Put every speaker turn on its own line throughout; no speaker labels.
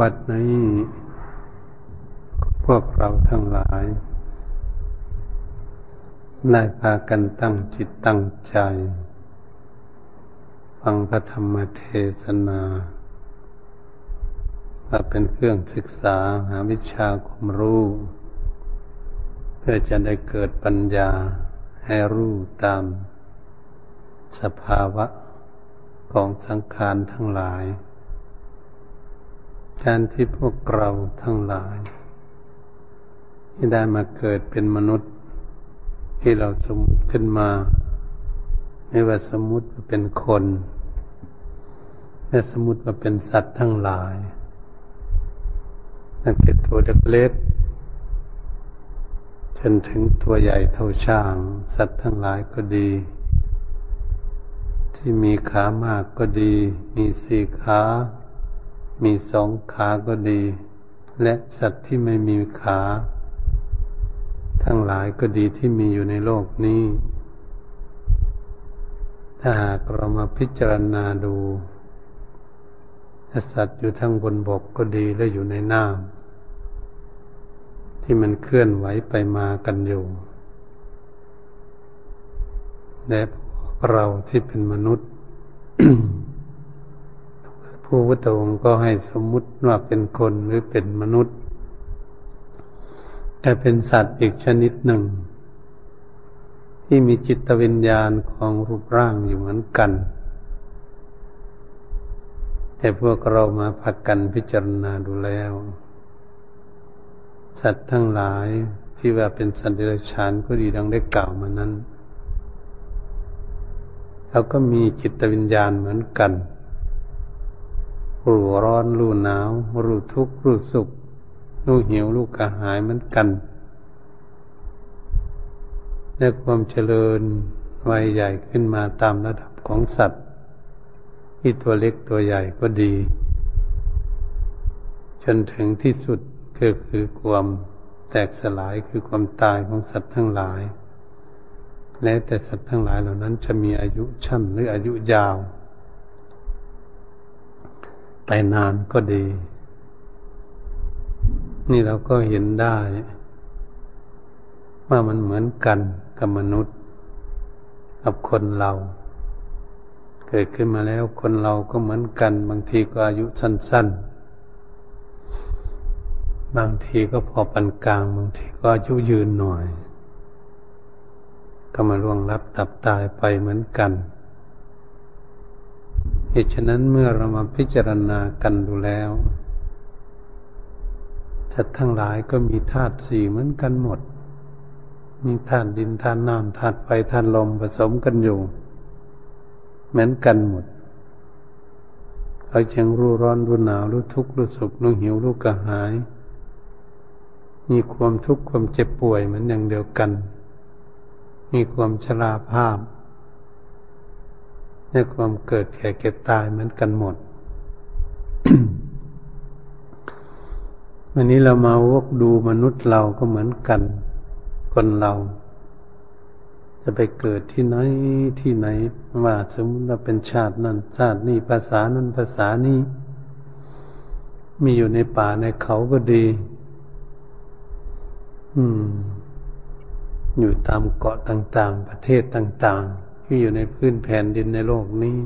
บัดนี้พวกเราทั้งหลายได้พากันตั้งจิตตั้งใจ ฟังพระธรรมเทศนาว่าเป็นเครื่องศึกษาหาวิชาความรู้ เพื่อจะได้เกิดปัญญาให้รู้ตามสภาวะของสังขารทั้งหลาย การที่พวกเราทั้งหลาย ที่ได้มาเกิดเป็นมนุษย์ ที่เราสมมติขึ้นมา ไม่ว่าสมมติว่าเป็นคนและสมมติว่าเป็นสัตว์ทั้งหลายตั้งแต่ตัวเล็กจนถึงตัวใหญ่เท่าช้าง สัตว์ทั้งหลายก็ดี ที่มีขามากก็ดี มีสี่ขา มีสองขาก็ดี และสัตว์ที่ไม่มีขา ทั้งหลายก็ดีที่มีอยู่ในโลกนี้ ถ้าหากเรามาพิจารณาดูสัตว์อยู่ทั้งบนบกก็ดีและอยู่ในน้ำที่มันเคลื่อนไหวไปมากันอยู่ และเราที่เป็นมนุษย์ ผู้พุทธองค์ก็ให้สมมุติว่าเป็นคนหรือเป็นมนุษย์ แต่เป็นสัตว์อีกชนิดหนึ่ง ที่มีจิตวิญญาณของรูปร่างอยู่เหมือนกัน แต่พวกเรามาพักกันพิจารณาดูแล้ว สัตว์ทั้งหลายที่ว่าเป็นสัตว์เดรัจฉานก็ดีดังได้กล่าวมานั้นเขาก็มีจิตวิญญาณเหมือนกัน รู้ร้อน รู้หนาว รู้ทุกข์ รู้สุข รู้หิว รู้กระหายเหมือนกันและความเจริญวัยใหญ่ขึ้นมาตามระดับของสัตว์ ที่ตัวเล็กตัวใหญ่ก็ดี จนถึงที่สุดก็คือความแตกสลายคือความตายของสัตว์ทั้งหลาย และแต่สัตว์ทั้งหลายเหล่านั้นจะมีอายุชั่นหรืออายุยาว ไปนานก็ดี นี่เราก็เห็นได้ ว่ามันเหมือนกันกับมนุษย์ กับคนเรา เกิดขึ้นมาแล้วคนเราก็เหมือนกัน บางทีก็อายุสั้น ๆ บางทีก็พอปานกลาง บางทีก็อายุยืนหน่อย ก็มาล่วงรับตับตายไปเหมือนกัน เหตุฉะนั้นเมื่อเรามาพิจารณากันดูแล้วสัตว์ทั้งหลายก็มีธาตุสี่เหมือนกันหมด มีธาตุดินธาตุน้ำธาตุไฟธาตุลมผสมกันอยู่ เหมือนกันหมดเขาจึงรู้ร้อนรู้หนาวรู้ทุกข์รู้สุขรู้หิวรู้กระหาย มีความทุกข์ความเจ็บป่วยเหมือนอย่างเดียวกัน มีความชราภาพ ในความเกิดแก่เก็บตายเหมือนกันหมด วันนี้เรามาวกดูมนุษย์เราก็เหมือนกัน คนเรา จะไปเกิดที่ไหนที่ไหน ว่าสมมติว่าเป็นชาตินั้น ชาตินี้ภาษานั้นภาษานี้ มีอยู่ในป่าในเขาก็ดี อืม อยู่ตามเกาะต่าง ๆ ประเทศต่าง ๆ ที่อยู่ในพื้นแผ่นดินในโลกนี้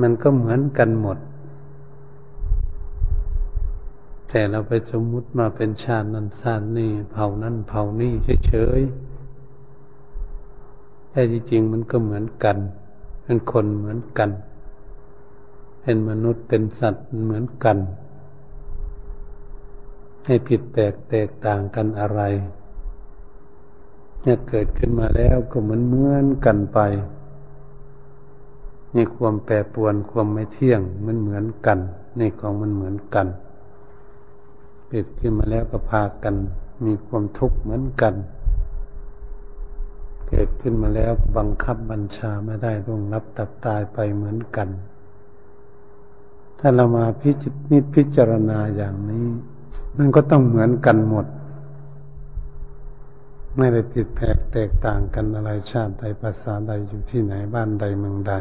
มันก็เหมือนกันหมด แต่เราไปสมมุติมาเป็นชาตินั้นชาตินี้เผ่านั้นเผ่านี้เฉยๆแต่จริงๆมันก็เหมือนกัน เป็นคนเหมือนกัน เป็นมนุษย์เป็นสัตว์เหมือนกัน ให้ผิดแปลกแตกต่างกันอะไร เนี่ยเกิดขึ้นมาแล้วก็เหมือนเหมือนกันไปนี่ความแปรปวนความไม่เที่ยงมันเหมือนกันนี่ของมันเหมือนกันเกิดขึ้นมาแล้วก็พากัน มีความทุกข์เหมือนกัน เกิดขึ้นมาแล้วบังคับบัญชาไม่ได้ร่วงรับตับตายไปเหมือนกัน ถ้าเรามาพิจิตพิจารณาอย่างนี้ มันก็ต้องเหมือนกันหมด ไม่ได้ผิดแผกแตกต่างกันอะไรชาติใดภาษาใดอยู่ที่ไหนบ้านใดเมืองใด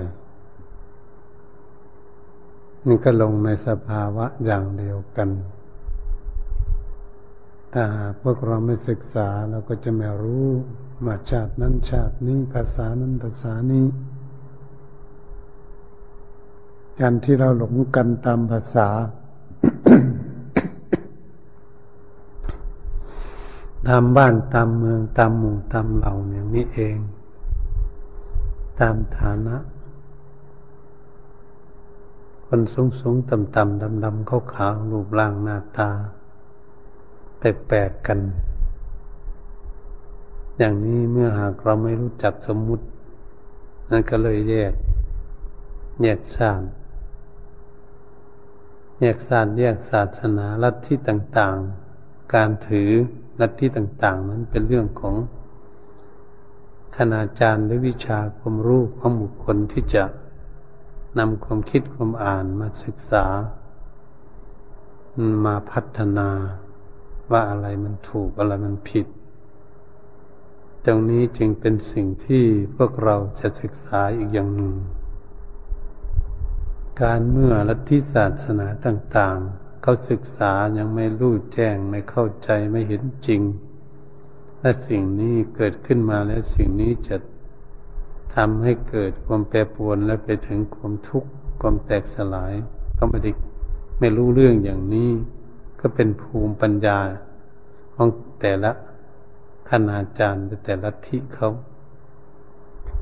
นี่ก็ลงในสภาวะอย่างเดียวกัน ถ้าหากพวกเราไม่ศึกษาเราก็จะไม่รู้มาชาตินั้นชาตินี้ภาษานั้นภาษานี้การที่เราหลงกันตามภาษา ตามบ้านตามเมืองตามหมู่ตามเหล่าอย่างนี้เอง ตามฐานะ คนสูงสูงต่ำต่ำดำดำขาวขาวรูปร่างหน้าตา แปลกๆกัน อย่างนี้เมื่อหากเราไม่รู้จักสมมุติ นั่นก็เลยแยก แยกชาติแยกศาสตร์แยกศาสนาลัทธิต่าง ๆ การถือ ลัทธิต่างๆ นั้นเป็นเรื่องของคณาจารย์หรือวิชาความรู้ของบุคคลที่จะนำความคิดความอ่านมาศึกษา มาพัฒนาว่าอะไรมันถูกอะไรมันผิด ตรงนี้จึงเป็นสิ่งที่พวกเราจะศึกษาอีกอย่างหนึ่ง การเมื่อลัทธิศาสนาต่าง ๆ เขาศึกษายังไม่รู้แจ้งไม่เข้าใจไม่เห็นจริงและสิ่งนี้เกิดขึ้นมาแล้วสิ่งนี้จะทำให้เกิดความแปรปรวนและไปถึงความทุกข์ความแตกสลายก็ไม่ได้ไม่รู้เรื่องอย่างนี้ ก็เป็นภูมิปัญญาของแต่ละคณาจารย์แต่ละที่เขา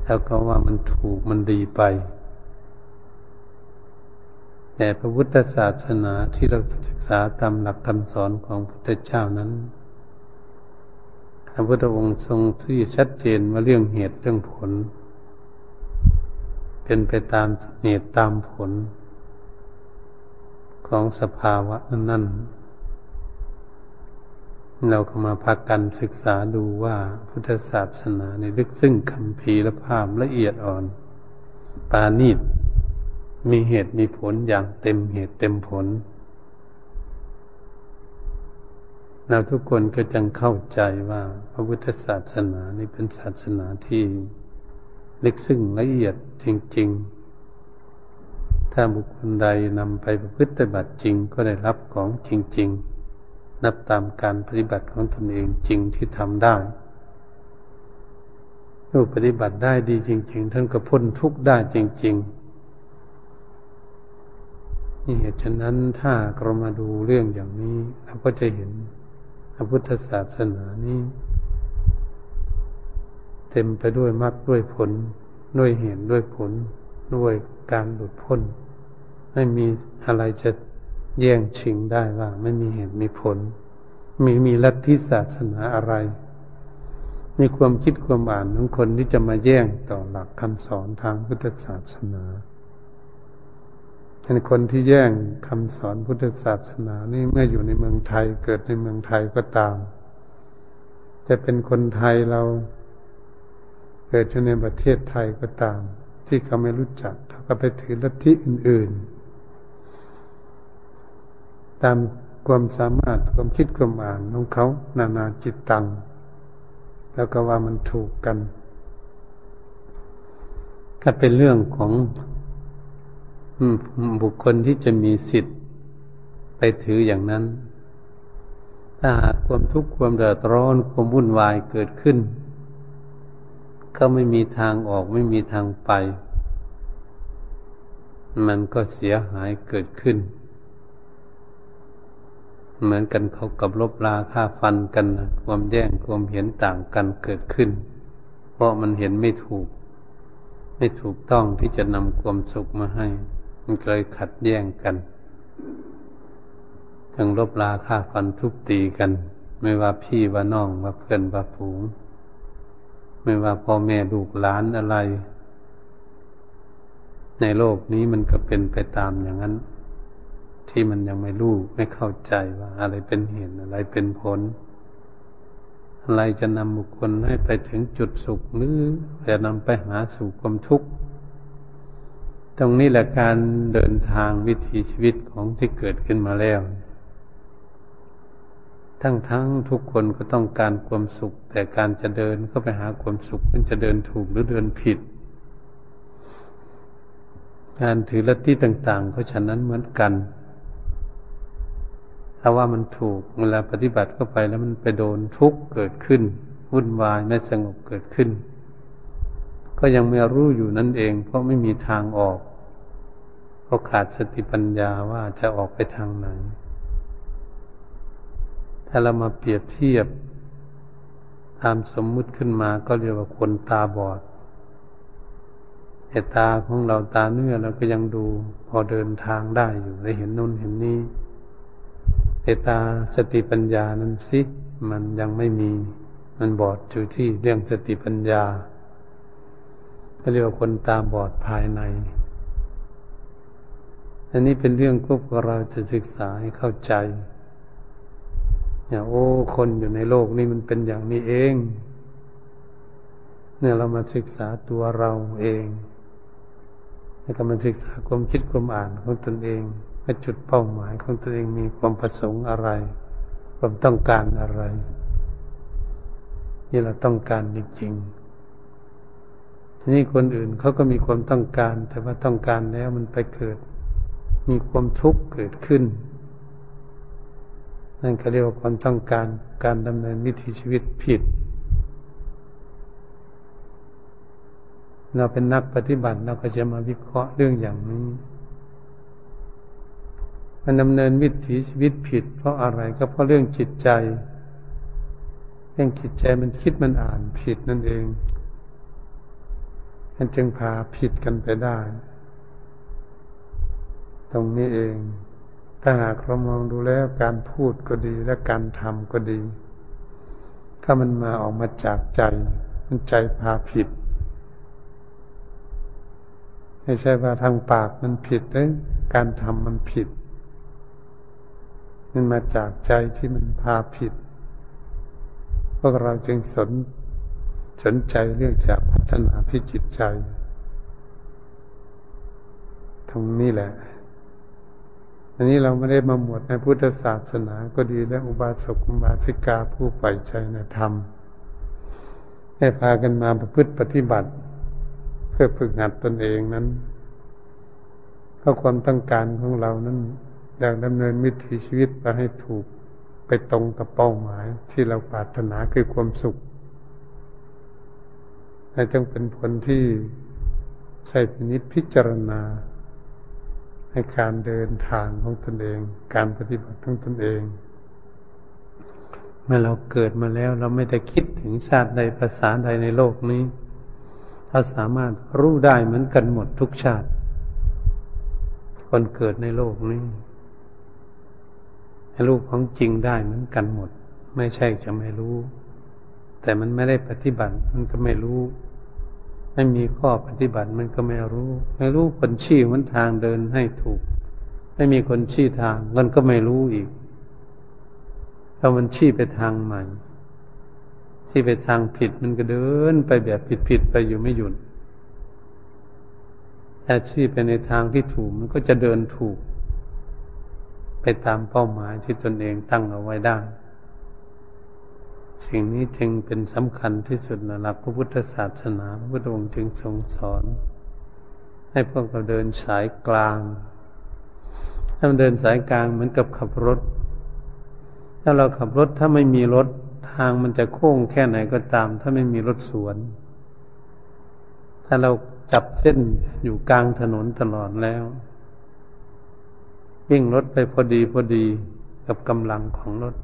แล้วก็ว่ามันถูกมันดีไป แต่พระพุทธศาสนาที่เราศึกษาตามหลักคำสอนของพระพุทธเจ้านั้น พระพุทธองค์ทรงที่ชัดเจนว่าเรื่องเหตุเรื่องผล เป็นไปตามเหตุตามผล ของสภาวะนั่นๆ เราก็มาพักกันศึกษาดูว่าพุทธศาสนาในลึกซึ่งคำพีและภาพละเอียดอ่อน ปาณีต มีเหตุมีผลอย่างเต็มเหตุเต็มผล เราทุกคนก็จังเข้าใจว่าพระพุทธศาสนานี่เป็นศาสนาที่ลึกซึ้งละเอียดจริง ๆ ถ้าบุคคลใดนำไปประพฤติบัติจริงก็ได้รับของจริง ๆ นับตามการปฏิบัติของตนเองจริงที่ทำได้ผู้ปฏิบัติได้ดีจริง ๆ ท่านก็พ้นทุกข์ได้จริง ๆ นี่เหตุฉะนั้นถ้าเรามาดูเรื่องอย่างนี้เราก็จะเห็นพระพุทธศาสนานี้ เต็มไปด้วยมรรคด้วยผล ด้วยเหตุด้วยผล ด้วยการหลุดพ้น ไม่มีอะไรจะแย่งชิงได้ว่า ไม่มีเหตุมีผล มีมีลัทธิศาสนาอะไร มีความคิดความอ่านของคนที่จะมาแย่งต่อหลักคำสอนทางพุทธศาสนา เป็นคนที่แย่งคำสอนพุทธศาสนานี่เมื่ออยู่ในเมืองไทยเกิดในเมืองไทยก็ตาม จะเป็นคนไทยเราเกิดอยู่ในประเทศไทยก็ตาม ที่เขาไม่รู้จักเขาก็ไปถือลัทธิอื่น ๆ ตามความสามารถความคิดความอ่านของเขานานาจิตตัง แล้วก็ว่ามันถูกกัน ก็เป็นเรื่องของ บุคคลที่จะมีสิทธิ์ไปถืออย่างนั้น ถ้าหากความทุกข์ความเดือดร้อนความวุ่นวายเกิดขึ้น ก็ไม่มีทางออกไม่มีทางไป มันก็เสียหายเกิดขึ้น เหมือนกันเขากับลบลาค่าฟันกัน ความแย่งความเห็นต่างกันเกิดขึ้น เพราะมันเห็นไม่ถูก ไม่ถูกต้องที่จะนำความสุขมาให้ มันเลยขัดแย้งกันทั้งลบลาค่าฟันทุบตีกัน ไม่ว่าพี่ว่าน้องว่าเพื่อนว่าฝูง ไม่ว่าพ่อแม่ลูกหลานอะไร ในโลกนี้มันก็เป็นไปตามอย่างนั้น ที่มันยังไม่รู้ไม่เข้าใจว่าอะไรเป็นเหตุอะไรเป็นผล อะไรจะนำบุคคลให้ไปถึงจุดสุขหรือจะนำไปหาสู่ความทุกข์ ตรงนี้แหละการเดินทางวิถีชีวิตของที่เกิดขึ้นมาแล้ว ทั้งทั้งทุกคนก็ต้องการความสุข แต่การจะเดินเข้าไปหาความสุขมันจะเดินถูกหรือเดินผิด การถือลัทธิต่าง ๆ ก็ฉะนั้นเหมือนกัน ถ้าว่ามันถูกเวลาปฏิบัติเข้าไปแล้วมันไปโดนทุกข์เกิดขึ้นวุ่นวายไม่สงบเกิดขึ้น ก็ยังไม่รู้อยู่นั่นเอง เพราะไม่มีทางออกก็ขาดสติปัญญาว่าจะออกไปทางไหน ถ้าเรามาเปรียบเทียบตามสมมุติขึ้นมาก็เรียกว่าคนตาบอดแต่ตาของเราตาเนื้อเราก็ยังดูพอเดินทางได้อยู่ได้เห็นนู่นเห็นนี่แต่ตาสติปัญญานั้นสิ มันยังไม่มี มันบอดอยู่ที่เรื่องสติปัญญา เรียกว่าคนตาบอดภายใน อันนี้เป็นเรื่องพวกเราจะศึกษาให้เข้าใจอย่าโอ้คนอยู่ในโลกนี้มันเป็นอย่างนี้เอง เนี่ยเรามาศึกษาตัวเราเองแล้วก็มาศึกษาความคิดความอ่านของตนเองว่าจุดเป้าหมายของตนเองมีความประสงค์อะไร ความต้องการอะไร นี่เราต้องการจริงๆ ทีนี้คนอื่นเขาก็มีความต้องการ แต่ว่าต้องการแล้วมันไปเกิด มีความทุกข์เกิดขึ้น นั่นเขาเรียกว่าความต้องการการดำเนินวิถีชีวิตผิด เราเป็นนักปฏิบัติเราก็จะมาวิเคราะห์เรื่องอย่างนี้มันดำเนินวิถีชีวิตผิด เพราะอะไรก็เพราะเรื่องจิตใจ เรื่องจิตใจมันคิดมันอ่านผิดนั่นเอง มันจึงพาผิดกันไปได้ ตรงนี้เอง ถ้าหากเรามองดูแล้วการพูดก็ดีและการทำก็ดี ถ้ามันมาออกมาจากใจ มันใจพาผิด ไม่ใช่ว่าทางปากมันผิดเลยการทำมันผิด มันมาจากใจที่มันพาผิด พวกเราจึงสน สนใจเรื่องจะพัฒนาที่จิตใจ ตรงนี้แหละ อันนี้เราไม่ได้มาหมวดในพุทธศาสนาก็ดีและอุบาสกอุบาสิกาผู้ใฝ่ใจในธรรม ให้พากันมาประพฤติปฏิบัติ เพื่อฝึกหัดตนเองนั้นเพราะความต้องการของเรานั้นอยากดำเนินวิถีชีวิตไปให้ถูกไปตรงกับเป้าหมายที่เราปรารถนาคือความสุข ให้จงเป็นผลที่ใส่พินิจพิจารณา ในการเดินทางของตนเอง การปฏิบัติของตนเอง เมื่อเราเกิดมาแล้วเราไม่ได้คิดถึงชาติใดภาษาใดในโลกนี้ เราสามารถรู้ได้เหมือนกันหมดทุกชาติ คนเกิดในโลกนี้ให้รู้ของจริงได้เหมือนกันหมด ไม่ใช่จะไม่รู้ แต่มันไม่ได้ปฏิบัติมันก็ไม่รู้ ไม่มีข้อปฏิบัติมันก็ไม่รู้ ไม่รู้คนชี้มันทางเดินให้ถูก ไม่มีคนชี้ทางมันก็ไม่รู้อีกถ้ามันชี้ไปทางใหม่ชี้ไปทางผิดมันก็เดินไปแบบผิดๆไปอยู่ไม่หยุดถ้าชี้ไปในทางที่ถูกมันก็จะเดินถูก ไปตามเป้าหมายที่ตนเองตั้งเอาไว้ได้ สิ่งนี้จึงเป็นสำคัญที่สุดนะหลักพระพุทธศาสนาพระพุทธองค์จึงทรงสอน ให้พวกเราเดินสายกลาง ถ้ามันเดินสายกลางเหมือนกับขับรถ ถ้าเราขับรถถ้าไม่มีรถทางมันจะโค้งแค่ไหนก็ตาม ถ้าไม่มีรถสวน ถ้าเราจับเส้นอยู่กลางถนนตลอดแล้ว วิ่งรถไปพอดีพอดีกับกำลังของรถ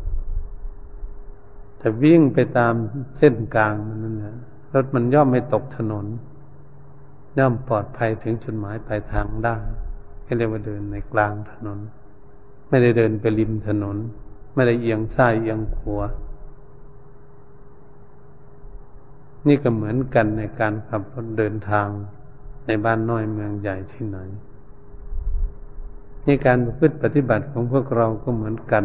แต่วิ่งไปตามเส้นกลางมันนั่นนะรถมันย่อมไม่ตกถนน ย่อมปลอดภัยถึงจุดหมายปลายทางได้ให้เรียกว่าเดินในกลางถนน ไม่ได้เดินไปริมถนน ไม่ได้เอียงซ้ายเอียงขวานี่ก็เหมือนกันในการขับรถเดินทางในบ้านน้อยเมืองใหญ่ที่ไหนนี่การประพฤติปฏิบัติของพวกเราก็เหมือนกัน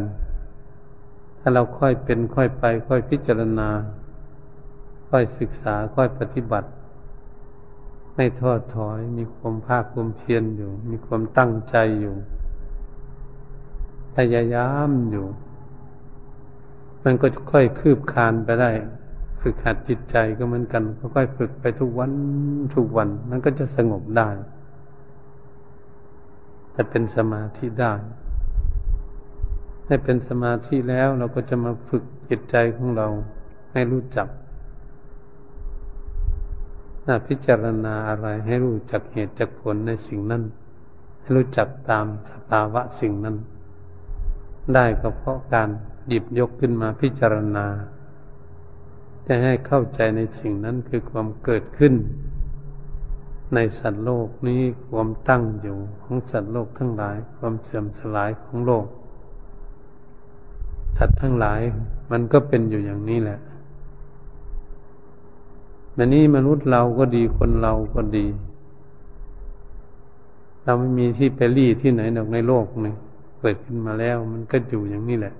ถ้าเราค่อยเป็นค่อยไป ค่อยพิจารณา ค่อยศึกษาค่อยปฏิบัติ ไม่ท้อถอย มีความภาคความเพียรอยู่ มีความตั้งใจอยู่พยายามอยู่ มันก็จะค่อยคืบคานไปได้ ฝึกหัดจิตใจก็เหมือนกันค่อยๆฝึกไปทุกวันทุกวัน มันก็จะสงบได้จะเป็นสมาธิได้ ให้เป็นสมาธิแล้วเราก็จะมาฝึกจิตใจของเราให้รู้จักน่าพิจารณาอะไรให้รู้จักเหตุจักผลในสิ่งนั้น ให้รู้จักตามสภาวะสิ่งนั้น ได้ก็เพราะการหยิบยกขึ้นมาพิจารณา จะให้เข้าใจในสิ่งนั้นคือความเกิดขึ้น ในสัตว์โลกนี้ความตั้งอยู่ของสัตว์โลกทั้งหลาย ความเสื่อมสลายของโลก สัตว์ทั้งหลาย มันก็เป็นอยู่อย่างนี้แหละมันนี้มนุษย์เราก็ดีคนเราก็ดี เราไม่มีที่ไปรี่ที่ไหนหรอกในโลกนี่เกิดขึ้นมาแล้ว มันก็อยู่อย่างนี้แหละ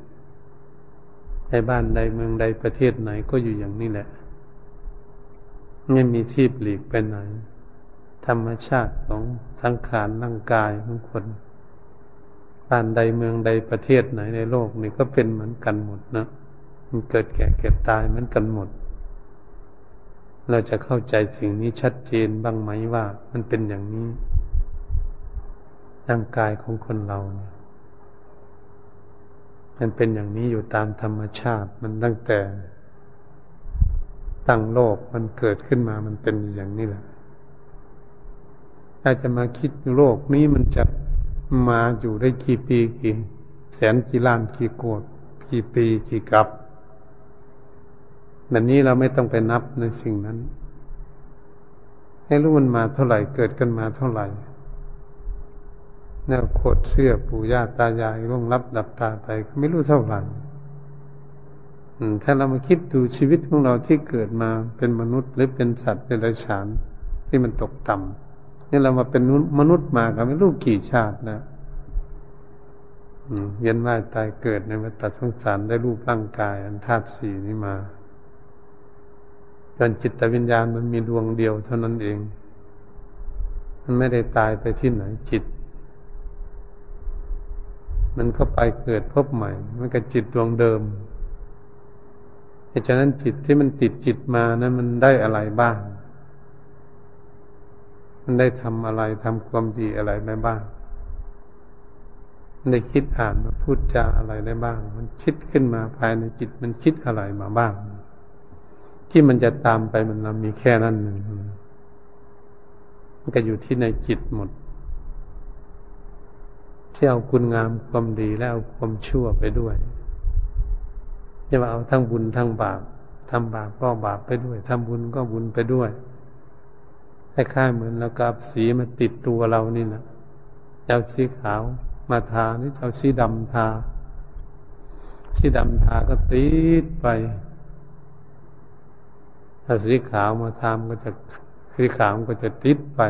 ในบ้านใดเมืองใดประเทศไหนก็อยู่อย่างนี้แหละ ไม่มีที่ปลีกไปไหน ธรรมชาติของสังขารร่างกายของคน บ้านใดเมืองใดประเทศไหนในโลกนี่ก็เป็นเหมือนกันหมดนะมันเกิดแก่เก็บตายเหมือนกันหมด เราจะเข้าใจสิ่งนี้ชัดเจนบ้างไหมว่ามันเป็นอย่างนี้ร่างกายของคนเรามันเป็นอย่างนี้อยู่ตามธรรมชาติมันตั้งแต่ตั้งโลกมันเกิดขึ้นมามันเป็นอย่างนี้แหละถ้าจะมาคิดโลกนี้มันจะ มาอยู่ได้กี่ปีกี่แสนกี่ล้านกี่โกดกี่ปีกี่กับแบบนี้เราไม่ต้องไปนับในสิ่งนั้น ให้รู้มันมาเท่าไหร่เกิดกันมาเท่าไหร่แนวโคตรเสื้อปู่ย่าตายายร่วงรับดับตาไปก็ไม่รู้เท่าไหร่ถ้าเรามาคิดดูชีวิตของเราที่เกิดมาเป็นมนุษย์หรือเป็นสัตว์เป็นไรฉานที่มันตกต่ำ นี่เรามาเป็นมนุษย์มาก็ไม่รู้กี่ชาตินะเวียนว่ายตายเกิดในวัฏสงสารได้รูปร่างกาย อันธาตุสี่นี้มาจนจิตวิญญาณมันมีดวงเดียวเท่านั้นเอง มันไม่ได้ตายไปที่ไหนจิต มันก็ไปเกิดพบใหม่ มันก็จิตดวงเดิมดังนั้นจิตที่มันติดจิตมานั้นมันได้อะไรบ้าง มันได้ทำอะไรทำความดีอะไรไ้บ้างมันได้คิดอ่านมาพูดจาอะไรได้บ้าง มันคิดขึ้นมาภายในจิตมันคิดอะไรมาบ้าง ที่มันจะตามไปมันมีแค่นั้นหนึ่งมันก็อยู่ที่ในจิตหมดที่เอาคุณงามความดีแล้วเอาความชั่วไปด้วยจะมาเอาทั้งบุญทั้งบาปทำบาปก็บาปไปด้วยทำบุญก็บุญไปด้วย คล้ายๆเหมือนเรากับสีมาติดตัวเรานี่นะเอาสีขาวมาทาหรือเอาสีดำทา สีดำทาก็ติดไปถ้าสีขาวมาทำก็จะสีขาวก็จะติดไป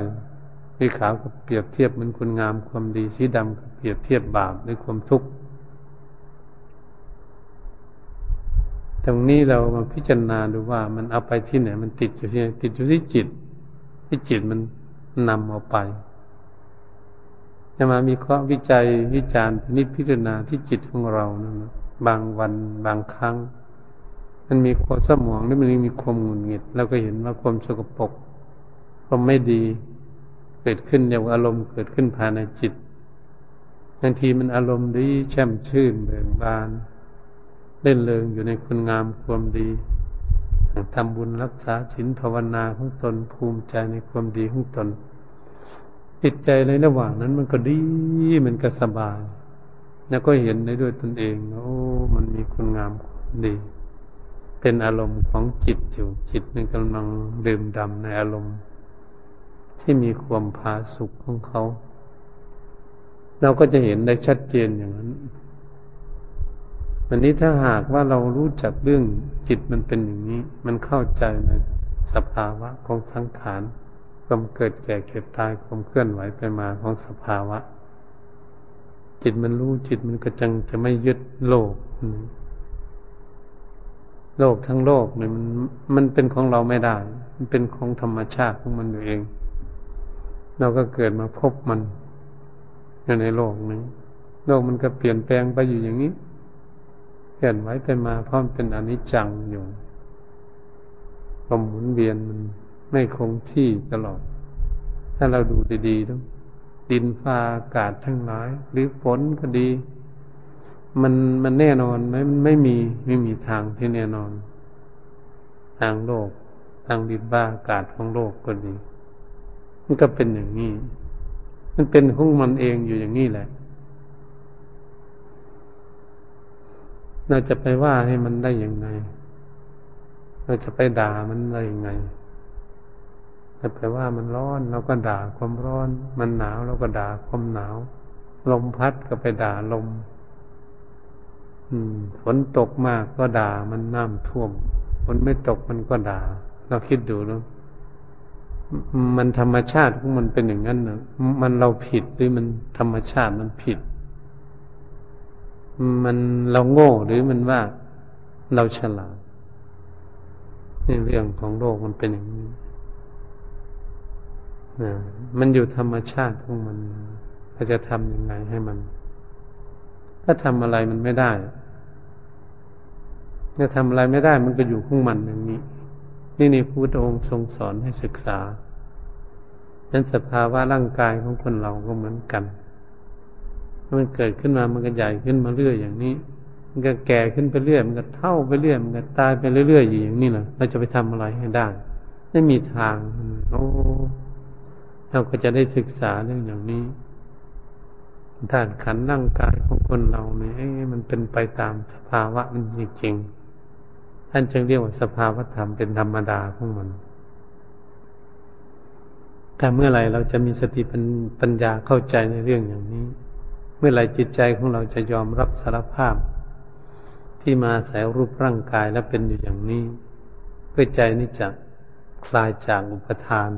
สีขาวก็เปรียบเทียบเหมือนคุณงามความดี สีดำก็เปรียบเทียบบาปหรือความทุกข์ตรงนี้เรามาพิจารณาดูว่ามันเอาไปที่ไหน มันติดอยู่ที่ไหนติดอยู่ที่จิต ที่จิตมันนำเอาไปจะมามีข้อวิจัยวิจารณ์พินิจพิจารณาที่จิตของเรานะบางวันบางครั้ง มันมีความสมองหรือมันมีความหงุดหงิดเราก็เห็นว่าความสกปรกความไม่ดีเกิดขึ้นอย่างอารมณ์เกิดขึ้นภายในจิตบางทีมันอารมณ์ดีแช่มชื่นเบิกบานเล่นเลิงอยู่ในคุณงามความดี ทำบุญรักษาศีลภาวนาของตนภูมิใจในความดีของตนจิตใจในระหว่างนั้นมันก็ดีมันก็สบาย แล้วก็เห็นในด้วยตนเองโอ้มันมีคุณงามความดี เป็นอารมณ์ของจิตอยู่จิตมันกำลังดื่มดำในอารมณ์ ที่มีความผาสุกของเขา เราก็จะเห็นได้ชัดเจนอย่างนั้น วันนี้ถ้าหากว่าเรารู้จักเรื่องจิตมันเป็นอย่างนี้ มันเข้าใจในสภาวะของสังขารความเกิดแก่เก็บตายความเคลื่อนไหวไปมาของสภาวะ จิตมันรู้จิตมันก็จังจะไม่ยึดโลก โลกทั้งโลกเนี่ยมันมันเป็นของเราไม่ได้ มันเป็นของธรรมชาติของมันอยู่เอง เราก็เกิดมาพบมันอยู่ในโลกนี้โลกมันก็เปลี่ยนแปลงไปอยู่อย่างนี้ เปลี่ยนไหวไปมาเพราะมันเป็นอนิจจังอยู่ความหมุนเวียนมันไม่คงที่ตลอด ถ้าเราดูดีๆต้องดินฟ้าอากาศทั้งหลาย หรือฝนก็ดี มันมันแน่นอนไหมมันไม่มีไม่มีทางที่แน่นอน ทางโลก ทางดินฟ้าอากาศของโลกก็ดี มันก็เป็นอย่างนี้ มันเป็นของมันเองอยู่อย่างนี้แหละ เราจะไปว่าให้มันได้ย่างไง เราจะไปด่ามันได้ยังไงถ้าแปว่ามันร้อนเราก็ด่าความร้อน มันหนาวเราก็ด่าความหนาว ลมพัดก็ไปด่าลม อืมฝนตกมากก็ด่ามันน้ำท่วมฝนไม่ตกมันก็ด่า เราคิดดูนะมันธรรมชาติของมันเป็นอย่างนั้นนะมันเราผิดหรือมันธรรมชาติมันผิด มันเราโง่หรือมันว่าเราฉลาดนี่เรื่องของโลกมันเป็นอย่างนี้นะมันอยู่ธรรมชาติของมันเราจะทำยังไงให้มัน ถ้าทำอะไรมันไม่ได้ถ้าทำอะไรไม่ได้มันก็อยู่ของมันอย่างนี้ นี่นี่พุทธองค์ทรงสอนให้ศึกษานั้นสภาวะร่างกายของคนเราก็เหมือนกัน มันเกิดขึ้นมามันก็ใหญ่ขึ้นมาเรื่อยอย่างนี้ มันก็แก่ขึ้นไปเรื่อย มันก็เท่าไปเรื่อย มันก็ตายไปเรื่อยๆอยู่อย่างนี้แหละเราจะไปทำอะไรให้ได้ ไม่มีทางโอ้เราก็จะได้ศึกษาเรื่องอย่างนี้ธาตุขันร่างกายของคนเราเนี่ยมันเป็นไปตามสภาวะมันจริงๆท่านจึงเรียกว่าสภาวะธรรมเป็นธรรมดาของมันแต่เมื่อไหร่เราจะมีสติปัญญาเข้าใจในเรื่องอย่างนี้ เมื่อไหร่จิตใจของเราจะยอมรับสารภาพ ที่มาใส่รูปร่างกายและเป็นอยู่อย่างนี้ เพื่อใจนี้จะคลายจากอุปทาน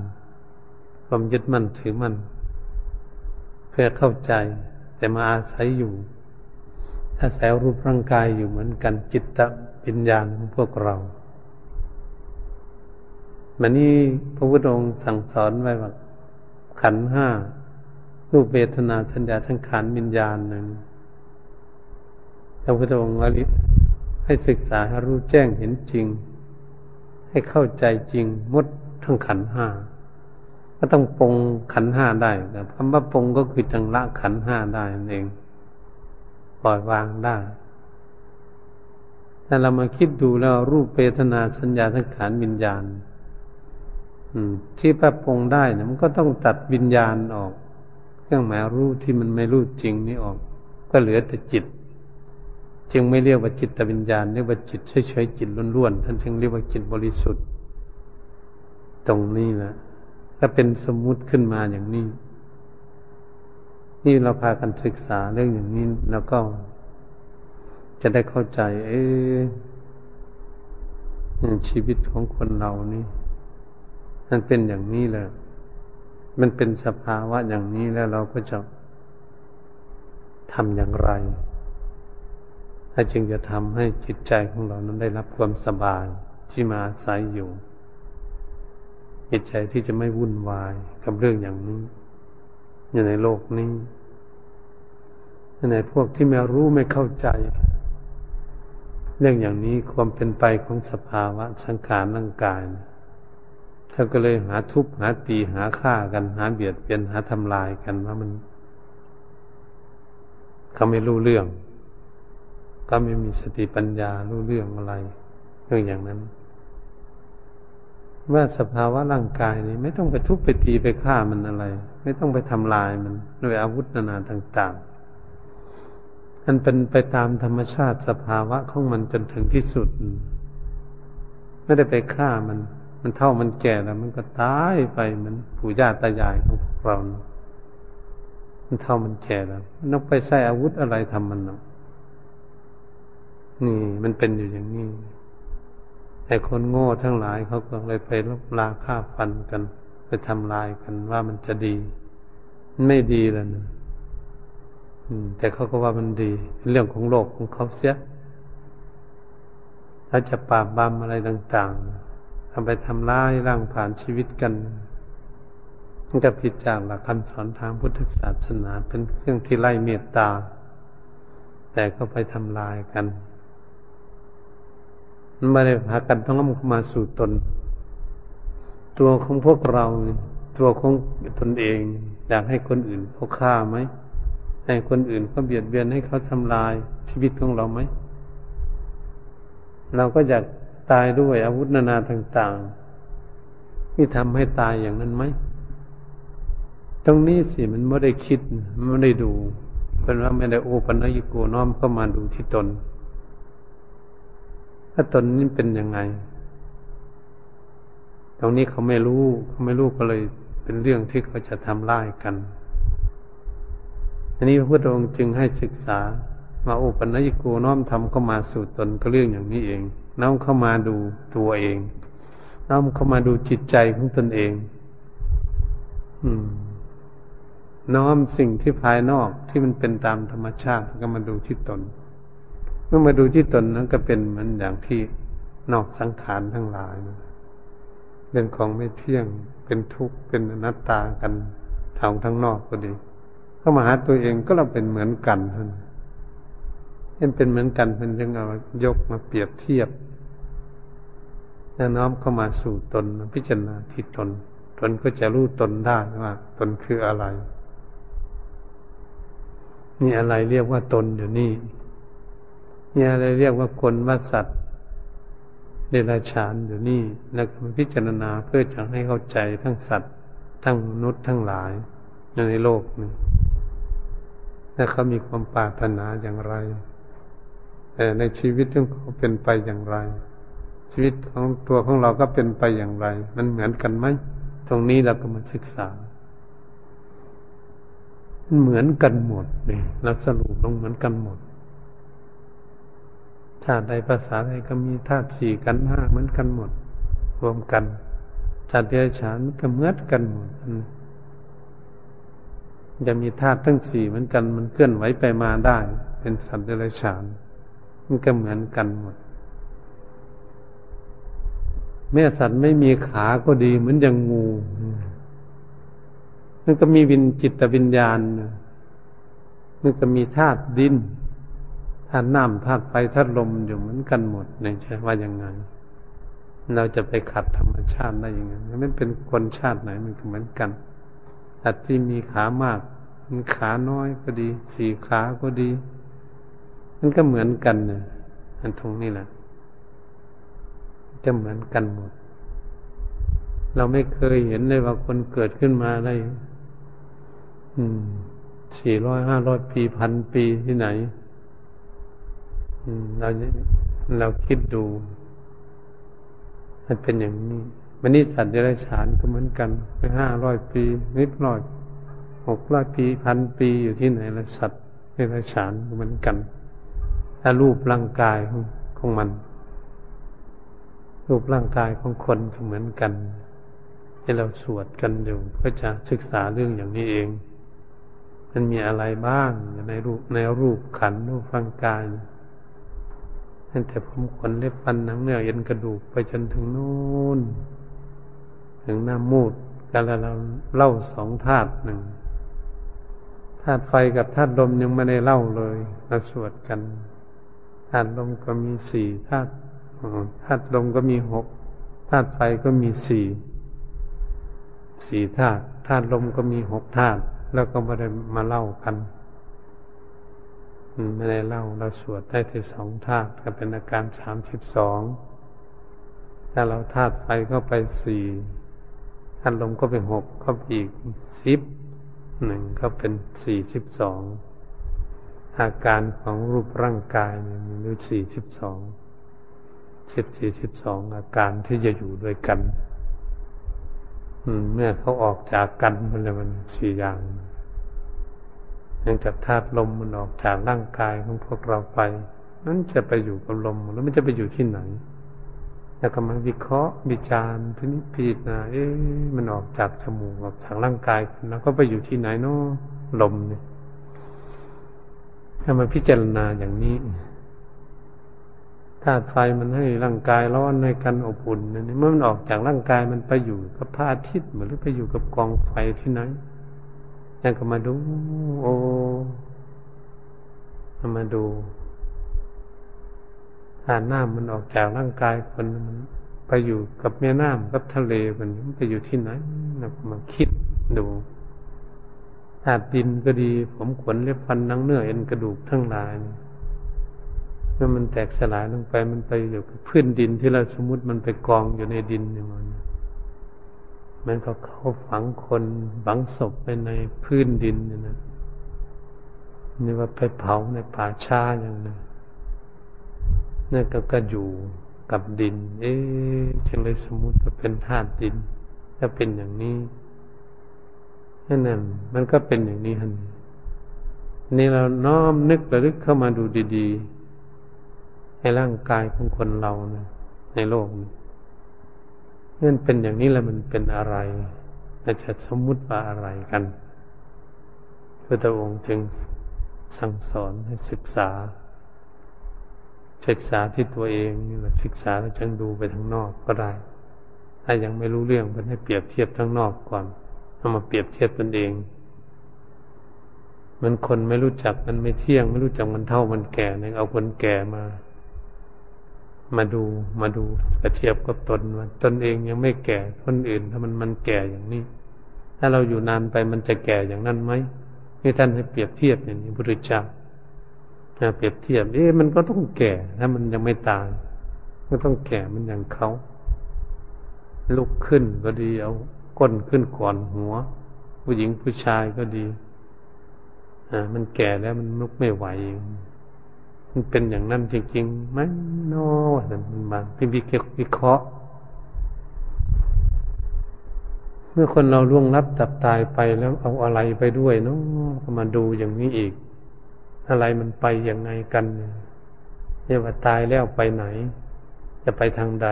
ความยึดมั่นถือมั่นเพื่อเข้าใจแต่มาอาศัยอยู่อาศัยรูปร่างกายอยู่เหมือนกันจิตตวิญญาณของพวกเรามันนี่พระพุทธองค์สั่งสอนไว้ว่าขันห้า รูปเวทนาสัญญาทั้งขันวิญญาณหนึ่งพระพุทธองค์ให้ศึกษาให้รู้แจ้งเห็นจริง ให้เข้าใจจริงมดทั้งขันห้าก็ต้องปรงขันห้าได้คำว่าปรงก็คือจังละขันห้าได้นั่นเองปล่อยวางได้แต่เรามาคิดดูแล้วรูปเปทนาสัญญาสังขารวิญญาณที่พระปรงได้นะมันก็ต้องตัดวิญญาณออก เครื่องหมายรู้ที่มันไม่รู้จริงนี่ออก ก็เหลือแต่จิต จึงไม่เรียกว่าจิตวิญญาณเรียกว่าจิตเฉยๆจิตล้วนๆท่านจึงเรียกว่าจิตบริสุทธิ์ ตรงนี้แหละถ้าเป็นสมมุติขึ้นมาอย่างนี้ นี่เราพากันศึกษาเรื่องอย่างนี้แล้วก็ จะได้เข้าใจ เออชีวิตของคนเรานี่มันเป็นอย่างนี้เลย มันเป็นสภาวะอย่างนี้แล้วเราก็จะทำอย่างไรถ้าจึงจะทำให้จิตใจของเรานั้นได้รับความสบายที่มาอาศัยอยู่จิตใจที่จะไม่วุ่นวายกับเรื่องอย่างนี้ อยู่ในโลกนี้ในพวกที่ไม่รู้ไม่เข้าใจ เรื่องอย่างนี้ความเป็นไปของสภาวะสังขารร่างกาย ท่านก็เลยหาทุบหาตีหาฆ่ากันหาเบียดเบียนหาทำลายกันว่ามันเขาไม่รู้เรื่อง ก็ไม่มีสติปัญญารู้เรื่องอะไรเรื่องอย่างนั้น ว่าสภาวะร่างกายนี้ไม่ต้องไปทุบไปตีไปฆ่ามันอะไร ไม่ต้องไปทำลายมันด้วยอาวุธนานาต่างๆมันเป็นไปตามธรรมชาติสภาวะของมันจนถึงที่สุด ไม่ได้ไปฆ่ามัน มันเท่ามันแก่แล้ว มันก็ตายไปเหมือนปู่ย่าตายายของพวกเรานะมันเท่ามันแก่แล้วมันต้องไปใส่อาวุธอะไรทำมันเนาะนี่มันเป็นอยู่อย่างนี้ แต่คนโง่ทั้งหลายเขาก็เลยไปลบลาฆ่าฟันกัน ไปทำลายกันว่ามันจะดี ไม่ดีแล้วนะแต่เขาก็ว่ามันดีเป็นเรื่องของโลกของเขาเสียเขาจะปราบบัมอะไรต่าง ๆำไปทำร้ายร่างผ่านชีวิตกันมันก็ผิดจากหลักคำสอนทางพุทธศาสนาเป็นเครื่องที่ไล่เมตตา แต่ก็ไปทำลายกันมันไม่ได้พากันต้องมาสู่ตน ตัวของพวกเรา ตัวของตนเอง อยากให้คนอื่นเขาฆ่าไหมให้คนอื่นเขาเบียดเบียนให้เขาทำลายชีวิตของเราไหมเราก็อยาก ตายด้วยอาวุธนานาต่าง ๆ ที่ทำให้ตายอย่างนั้นไหม ตรงนี้สิมันไม่ได้คิดมันไม่ได้ดูเป็นว่าไม่ได้โอปัญญิโกน้อมเข้ามาดูที่ตนว่าตนนี้เป็นยังไง ตรงนี้เขาไม่รู้เขาไม่รู้ก็เลยเป็นเรื่องที่เขาจะทำร้ายกันอันนี้พระพุทธองค์จึงให้ศึกษามาโอปัญญิโกน้อมทำเข้ามาสู่ตนก็เรื่องอย่างนี้เอง น้อมเข้ามาดูตัวเอง น้อมเข้ามาดูจิตใจของตนเอง อืม น้อมสิ่งที่ภายนอกที่มันเป็นตามธรรมชาติก็มาดูที่ตน เมื่อมาดูที่ตนนั้นก็เป็นเหมือนอย่างที่นอกสังขารทั้งหลายนะเป็นของไม่เที่ยง เป็นทุกข์ เป็นอนัตตากันทางทั้งนอกก็ดี เข้ามาหาตัวเองก็เราเป็นเหมือนกันท่าน เห็นเป็นเหมือนกันเป็นยังเอายกมาเปรียบเทียบแล้วน้อมเข้ามาสู่ตนพิจารณาที่ตน ตนก็จะรู้ตนได้ว่า ตนคืออะไร นี่อะไรเรียกว่าตนอยู่นี่นี่อะไรเรียกว่าคนว่าสัตว์เดรัจฉานอยู่นี่ แล้วก็พิจารณาเพื่อจะให้เข้าใจทั้งสัตว์ ทั้งมนุษย์ทั้งหลายในโลกนี้และเขามีความปรารถนาอย่างไร แต่ในชีวิตของเขาเป็นไปอย่างไร ชีวิตของตัวของเราก็เป็นไปอย่างไร มันเหมือนกันไหมตรงนี้เราก็มาศึกษาเหมือนกันหมดเลยเราสรุปลงเหมือนกันหมดชาติใดภาษาใดก็มีธาตุสี่กันห้าเหมือนกันหมด รวมกันชาติเดรัจฉานก็เหมือนกันหมดจะมีธาตุทั้งสี่เหมือนกัน มันเคลื่อนไหวไปมาได้ เป็นสัตว์เดรัจฉาน มันก็เหมือนกันหมด แม่สัตว์ไม่มีขาก็ดี เหมือนอย่างงูมันก็มีวินจิตวิญญาณมันก็มีธาตุดินธาตุน้ำธาตุไฟธาตุลมอยู่เหมือนกันหมดเนี่ยใช่ว่ายังไงเราจะไปขัดธรรมชาติได้ยังไงมันเป็นคนชาติไหนมันก็เหมือนกันสัตว์ที่มีขามากมีขาน้อยก็ดี สี่ขาก็ดี มันก็เหมือนกันนี่ยอันตรงนี้แหละจะเหมือนกันหมด เราไม่เคยเห็นเลยว่าคนเกิดขึ้นมาได้สี่ร้อยห้าร้อยปีพันปีที่ไหนเราเราคิดดู มันเป็นอย่างนี้มันนี่สัตว์เดรัจฉานก็เหมือนกันไปห้าร้อยปี นิดร้อยหกร้อยปีพันปีอยู่ที่ไหนละสัตว์เดรัจฉานก็เหมือนกัน ถ้ารูปร่างกายของของมัน รูปร่างกายของคนก็เหมือนกัน ที่เราสวดกันอยู่ก็จะศึกษาเรื่องอย่างนี้เอง มันมีอะไรบ้างในรูปในรูปขันรูปฟังกายนั่นแต่ผมขนเล็บฟันหนังเนื้อเอ็นกระดูกไปจนถึงนู่นถึงหน้ามูดกันแล้วเราเล่าสองธาตุหนึ่งธาตุไฟกับธาตุลมยังไม่ได้เล่าเลยเราสวดกัน ธาตุลมก็มีสี่ธาตุธาตุลมก็มีหกธาตุไฟก็มีสี่สี่ธาตุธาตุลมก็มีหกธาตุแล้วก็ไม่ได้มาเล่ากันไม่ได้เล่าเราสวดได้ที่สองธาตุก็เป็นอาการสามสิบสองถ้าเราธาตุไฟเข้าไปสี่ธาตุลมก็เป็นหกก็อีกสิบหนึ่งก็เป็นสี่สิบสอง อาการของรูปร่างกายเนี่ยมีอยู่สี่สิบสองสิบสี่สิบสองอาการที่จะอยู่ด้วยกันเมื่อเขาออกจากกันมันเลยมันสี่อย่างอย่างกับธาตุลมมันออกจากร่างกายของพวกเราไปนั้นจะไปอยู่กับลมแล้วมันจะไปอยู่ที่ไหนแล้วก็มาวิเคราะห์วิจารณ์พินิจพิจารณาเอ๊ะมันออกจากจมูกออกจากร่างกายแล้วก็ไปอยู่ที่ไหนเนาะลมเนี่ย ถ้ามาพิจารณาอย่างนี้ธาตุไฟมันให้ร่างกายร้อนในกันอบอุ่นนี่เมื่อมันออกจากร่างกายมันไปอยู่กับพระอาทิตย์หรือไปอยู่กับกองไฟที่ไหนยังก็มาดู โอ้มาดูธาตุน้ำมันออกจากร่างกายคนมันไปอยู่กับแม่น้ำกับทะเลมันไปอยู่ที่ไหนเราก็มาคิดดูาตุดินก็ดี ผมขนเล็บฟันนังเนื้อเอ็นกระดูกทั้งหลายเมื่อมันแตกสลายลงไปมันไปอยู่กับพื้นดินที่เราสมมติมันไปกองอยู่ในดินนี่มันมันก็เข้าฝังคนฝังศพไปในพื้นดินนี่นะนี่ว่าไปเผาในป่าช้าอย่างนั้นนี่ก็ก็อยู่กับดิน เอ๊ะจึงเลยสมมติว่าเป็นธาตุดินถ้าเป็นอย่างนี้ นั่นน่นมันก็เป็นอย่างนี้ฮันนี่เราน้อมนึกระลึกเข้ามาดูดีๆให้ร่างกายของคนเรานะในโลกนี้มันเป็นอย่างนี้แล้วมันเป็นอะไรอาจจะสมมุติว่าอะไรกันพระองค์จึงสั่งสอนให้ศึกษา ศึกษาที่ตัวเองนี่แหละศึกษาแล้วจึงดูไปทางนอกก็ได้ ถ้ายังไม่รู้เรื่องมันให้เปรียบเทียบทางนอกก่อน เอามาเปรียบเทียบตนเอง มันคนไม่รู้จักมันไม่เที่ยง ไม่รู้จักมันเท่ามันแก่เนี่ยเอาคนแก่มา มาดูมาดูกระเทียบกับตนว่าตนเองยังไม่แก่คนอื่น ถ้ามันมันแก่อย่างนี้ ถ้าเราอยู่นานไปมันจะแก่อย่างนั้นไหมนี่ท่านให้เปรียบเทียบอย่างนี้พุทธเจ้าเปรียบเทียบเอ๊ะมันก็ต้องแก่ ถ้ามันยังไม่ตายก็ต้องแก่มันอย่างเขาลุกขึ้นก็ดีเอา ก้นขึ้นก่อนหัว ผู้หญิงผู้ชายก็ดีอ่ามันแก่แล้วมันลุกไม่ไหวมันเป็นอย่างนั้นจริงๆไหมนอแต่มันมาพิมพ์วิเคราะห์เมื่อคนเราล่วงลับตับตายไปแล้วเอาอะไรไปด้วยเนาะมาดูอย่างนี้อีก อะไรมันไปยังไงกันเนี่ยว่าตายแล้วไปไหน จะไปทางใด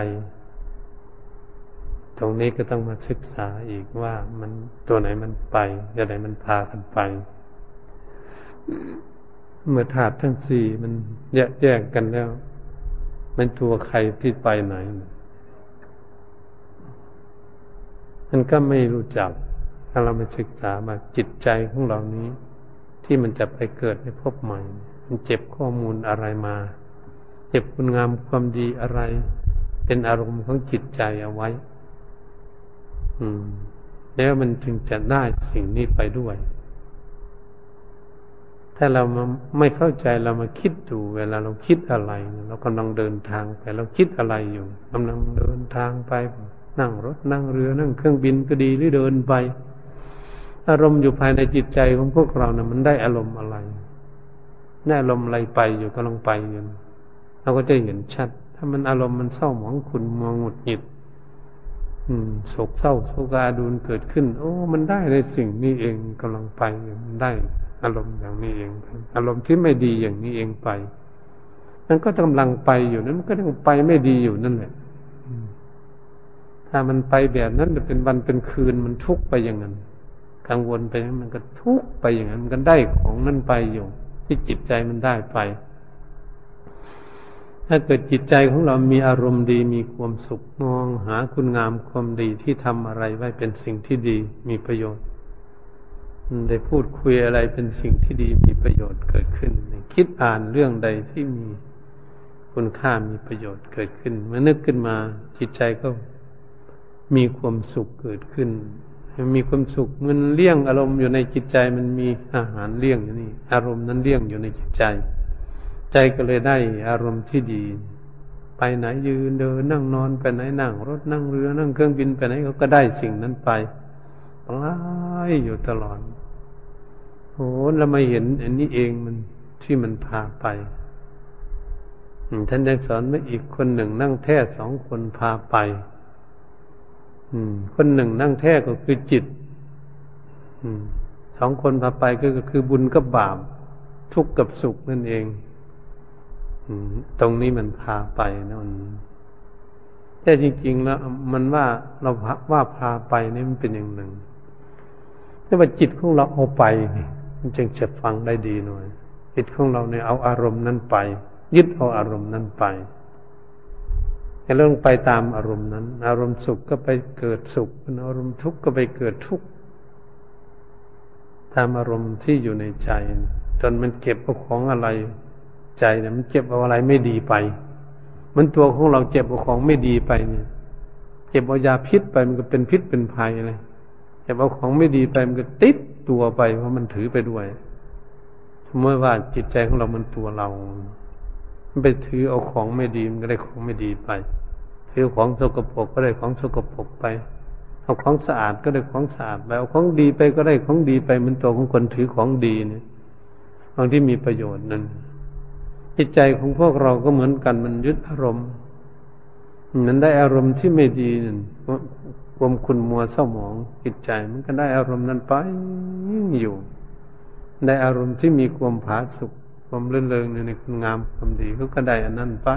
ตรงนี้ก็ต้องมาศึกษาอีกว่ามันตัวไหนมันไปอะไรมันพากันไป เมื่อถาดทั้งสี่มันแยกแยกกันแล้ว มันตัวใครที่ไปไหน มันก็ไม่รู้จัก ถ้าเราไม่ศึกษามาจิตใจของเรานี้ ที่มันจะไปเกิดในภพใหม่ มันเจ็บข้อมูลอะไรมา เจ็บคุณงามความดีอะไร เป็นอารมณ์ของจิตใจเอาไว้ แล้วมันจึงจะได้สิ่งนี้ไปด้วย ถ้าเราไม่เข้าใจเรามาคิดดูเวลาเราคิดอะไร เรากำลังเดินทางไป เราคิดอะไรอยู่กำลังเดินทางไป นั่งรถนั่งเรือนั่งเครื่องบินก็ดีหรือเดินไป อารมณ์อยู่ภายในจิตใจของพวกเรานะ่ะมันได้อารมณ์อะไรได้อารมณ์อะไรไปอยู่กำลังไปอยู่เราก็จะเห็นชัด ถ้ามันอารมณ์มันเศร้าหมองขุนมัวหงุดหงิด โศกเศร้าโศกาดูนเกิดขึ้น โอ้ มันได้ในสิ่งนี้เองกำลังไปมันได้อารมณ์อย่างนี้เอง อารมณ์ที่ไม่ดีอย่างนี้เองไปนั่นก็กำลังไปอยู่นั้นมันก็ยังไปไม่ดีอยู่นั่นแหละถ้ามันไปแบบนั้นจะเป็นวันเป็นคืนมันทุกข์ไปอย่างนั้นกังวลไปมันก็ทุกข์ไปอย่างนั้นมันก็ได้ของนั่นไปอยู่ ที่จิตใจมันได้ไป ถ้าเกิดจิตใจของเรามีอารมณ์ดีมีความสุขมองหาคุณงามความดีที่ทำอะไรไว้เป็นสิ่งที่ดีมีประโยชน์ ได้พูดคุยอะไรเป็นสิ่งที่ดีมีประโยชน์เกิดขึ้น คิดอ่านเรื่องใดที่มีคุณค่ามีประโยชน์เกิดขึ้น เมื่อนึกขึ้นมาจิตใจก็มีความสุขเกิดขึ้น มีความสุขมันเลี้ยงอารมณ์อยู่ในจิตใจมันมีอาหารเลี้ยงอยู่นี่อารมณ์นั้นเลี้ยงอยู่ในจิตใจ ใจก็เลยได้อารมณ์ที่ดี ไปไหนยืนเดินนั่งนอนไปไหนนั่งรถนั่งเรือนั่งเครื่องบินไปไหนเขาก็ได้สิ่งนั้นไปปลายอยู่ตลอดโอ้เรามาเห็นอันนี้เองมันที่มันพาไปท่านยังสอนว่าอีกคนหนึ่งนั่งแท้สองคนพาไปคนหนึ่งนั่งแท้ก็คือจิตสองคนพาไปก็คือบุญกับบาปทุกข์กับสุขนั่นเอง ตรงนี้มันพาไปนั่นแต่จริง ๆ แล้ว มันว่าเราว่าพาไปนี่มันเป็นอย่างหนึ่ง แต่ว่าจิตของเราเอาไปมันจึงจะฟังได้ดีหน่อย จิตของเราเนี่ยเอาอารมณ์นั้นไป ยึดเอาอารมณ์นั้นไปเรื่องไปตามอารมณ์นั้น อารมณ์สุขก็ไปเกิดสุข อารมณ์ทุกข์ก็ไปเกิดทุกข์ตามอารมณ์ที่อยู่ในใจ จนมันเก็บเอาของอะไร ใจเนี่ยมันเก็บเอาอะไรไม่ดีไป มันตัวของเราเจ็บเอาของไม่ดีไปเนี่ยเจ็บเอายาพิษไปมันก็เป็นพิษเป็นภัยเลยเจ็บเอาของไม่ดีไปมันก็ติดตัวไป เพราะมันถือไปด้วยสมมติว่าจิตใจของเรามันตัวเรา มันไปถือเอาของไม่ดีมันก็ได้ของไม่ดีไป ถือของสกปรกก็ได้ของสกปรกไปเอาของสะอาดก็ได้ของสะอาดไปเอาของดีไปก็ได้ของดีไปมันตัวของคนถือของดีเนี่ยของที่มีประโยชน์นั่น จิตใจของพวกเราก็เหมือนกันมันยึดอารมณ์มันได้อารมณ์ที่ไม่ดีนั่นความคุณมัวเศร้าหมองจิตใจ มันก็ได้อารมณ์นั้นไปอยู่ ได้อารมณ์ที่มีความผาสุกความเลื่อนเลงในคุณงามความดีเขาก็ได้อันนั้นไป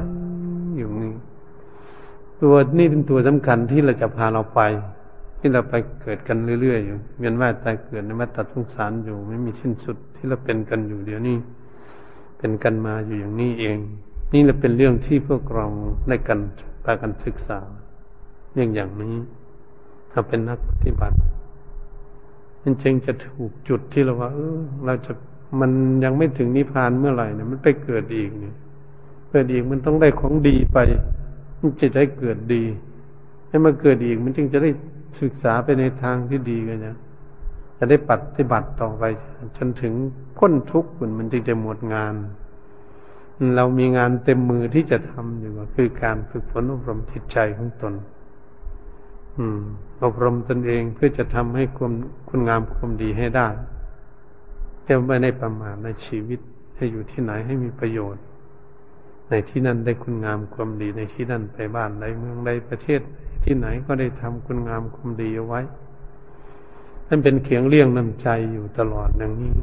อยู่นี่ตัวนี้เป็นตัวสำคัญที่เราจะพาเราไป ที่เราไปเกิดกันเรื่อยๆอยู่เวียนว่ายตายเกิดในมัฏฏสงสารอยู่ ไม่มีสิ้นสุดที่เราเป็นกันอยู่เดี๋ยวนี้ เป็นกันมาอยู่อย่างนี้เอง นี่แหละเป็นเรื่องที่พวกเราในกันพากันศึกษาอย่างอย่างนี้ ถ้าเป็นนักปฏิบัติมันจึงจะถูกจุดที่เราว่าเออเราจะมันยังไม่ถึงนิพพานเมื่อไหร่เนี่ยมันไปเกิดอีกเนี่ยเกิดอีกมันต้องได้ของดีไป มันจะได้เกิดดี ให้มาเกิดอีกมันจึงจะได้ศึกษาไปในทางที่ดีกันนะ จะได้ปฏิบัติต่อไป จนถึงพ้นทุกข์มันจึงจะหมดงาน เรามีงานเต็มมือที่จะทำอยู่คือการฝึกฝนอบรมจิตใจของตน อืม อบรมตนเองเพื่อจะทำให้ความคุณงามความดีให้ได้แค่ไม่ได้ประมาทในชีวิตให้อยู่ที่ไหนให้มีประโยชน์ ในที่นั้นได้คุณงามความดีในที่นั้นไปบ้านใดเมืองใดประเทศ ที่ไหนก็ได้ทำคุณงามความดีเอาไว้ ท่านเป็นเขียงเลี่ยงน้ำใจอยู่ตลอดอย่างนี้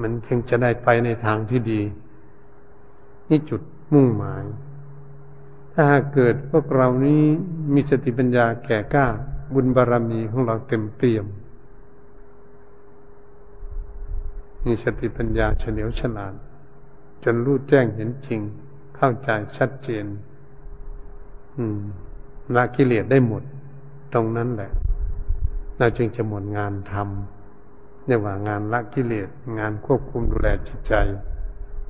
มันเพียงจะได้ไปในทางที่ดี นี่จุดมุ่งหมาย ถ้าหากเกิดพวกเรานี้มีสติปัญญาแก่กล้า บุญบารรมีของเราเต็มเปี่ยม มีสติปัญญาเฉลียวฉลาด จนรู้แจ้งเห็นจริง เข้าใจชัดเจน อืมละกิเลสได้หมด ตรงนั้นแหละ เราจึงจะหมดงานทำเรียว่างานละกิเลสงานควบคุมดูแลจิตใจ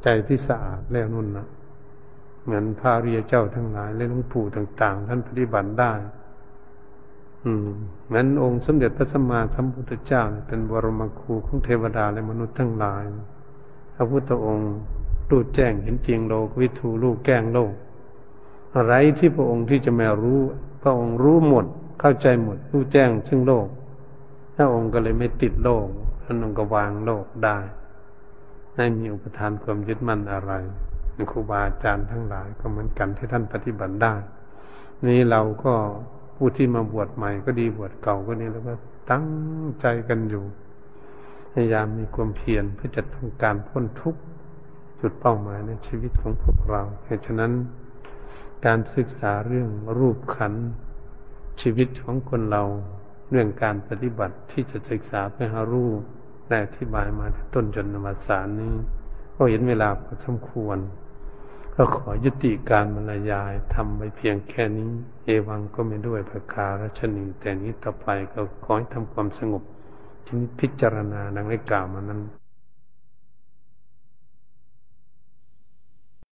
ใจที่สะอาดแล้วนุ่นนะเหมือนพระเรียเจ้าทั้งหลายและหลวงปู่ต่าง ๆ ท่านปฏิบัติได้ อืมเหมือนองค์สมเด็จพระสัมมาสัมพุทธเจ้าเป็นบรมครูของเทวดาและมนุษย์ทั้งหลายพระพุทธองค์รู้แจ้งเห็นจริงโลกวิถูรู้แก้งโลก อะไรที่พระองค์ที่จะไม่รู้ พระองค์รู้หมด เข้าใจหมดรู้แจ้งซึ่งโลกพระองค์ก็เลยไม่ติดโลกท่านองค์ก็วางโลกได้ไม่มีอุปทานความยึดมั่นอะไรครูบาอาจารย์ทั้งหลายก็เหมือนกันที่ท่านปฏิบัติได้ นี้เราก็ผู้ที่มาบวชใหม่ก็ดีบวชเก่าก็นี่แล้วก็ตั้งใจกันอยู่ พยายามมีความเพียรเพื่อจะต้องการพ้นทุกข์จุดเป้าหมายในชีวิตของพวกเรา เหตุฉะนั้นการศึกษาเรื่องรูปขัน ชีวิตของคนเราเรื่องการปฏิบัติที่จะศึกษาเพื่อหารู้ได้อธิบายมาต้นจนนวสารนี้ ก็เห็นเวลาพอสมควร ก็ขอยุติการบรรยายทำไปเพียงแค่นี้ เอวังก็ไม่ด้วยประคารัชนีแต่นี้ต่อไปก็ขอให้ทำความสงบทีนี้พิจารณาดังได้กล่าวมานั้น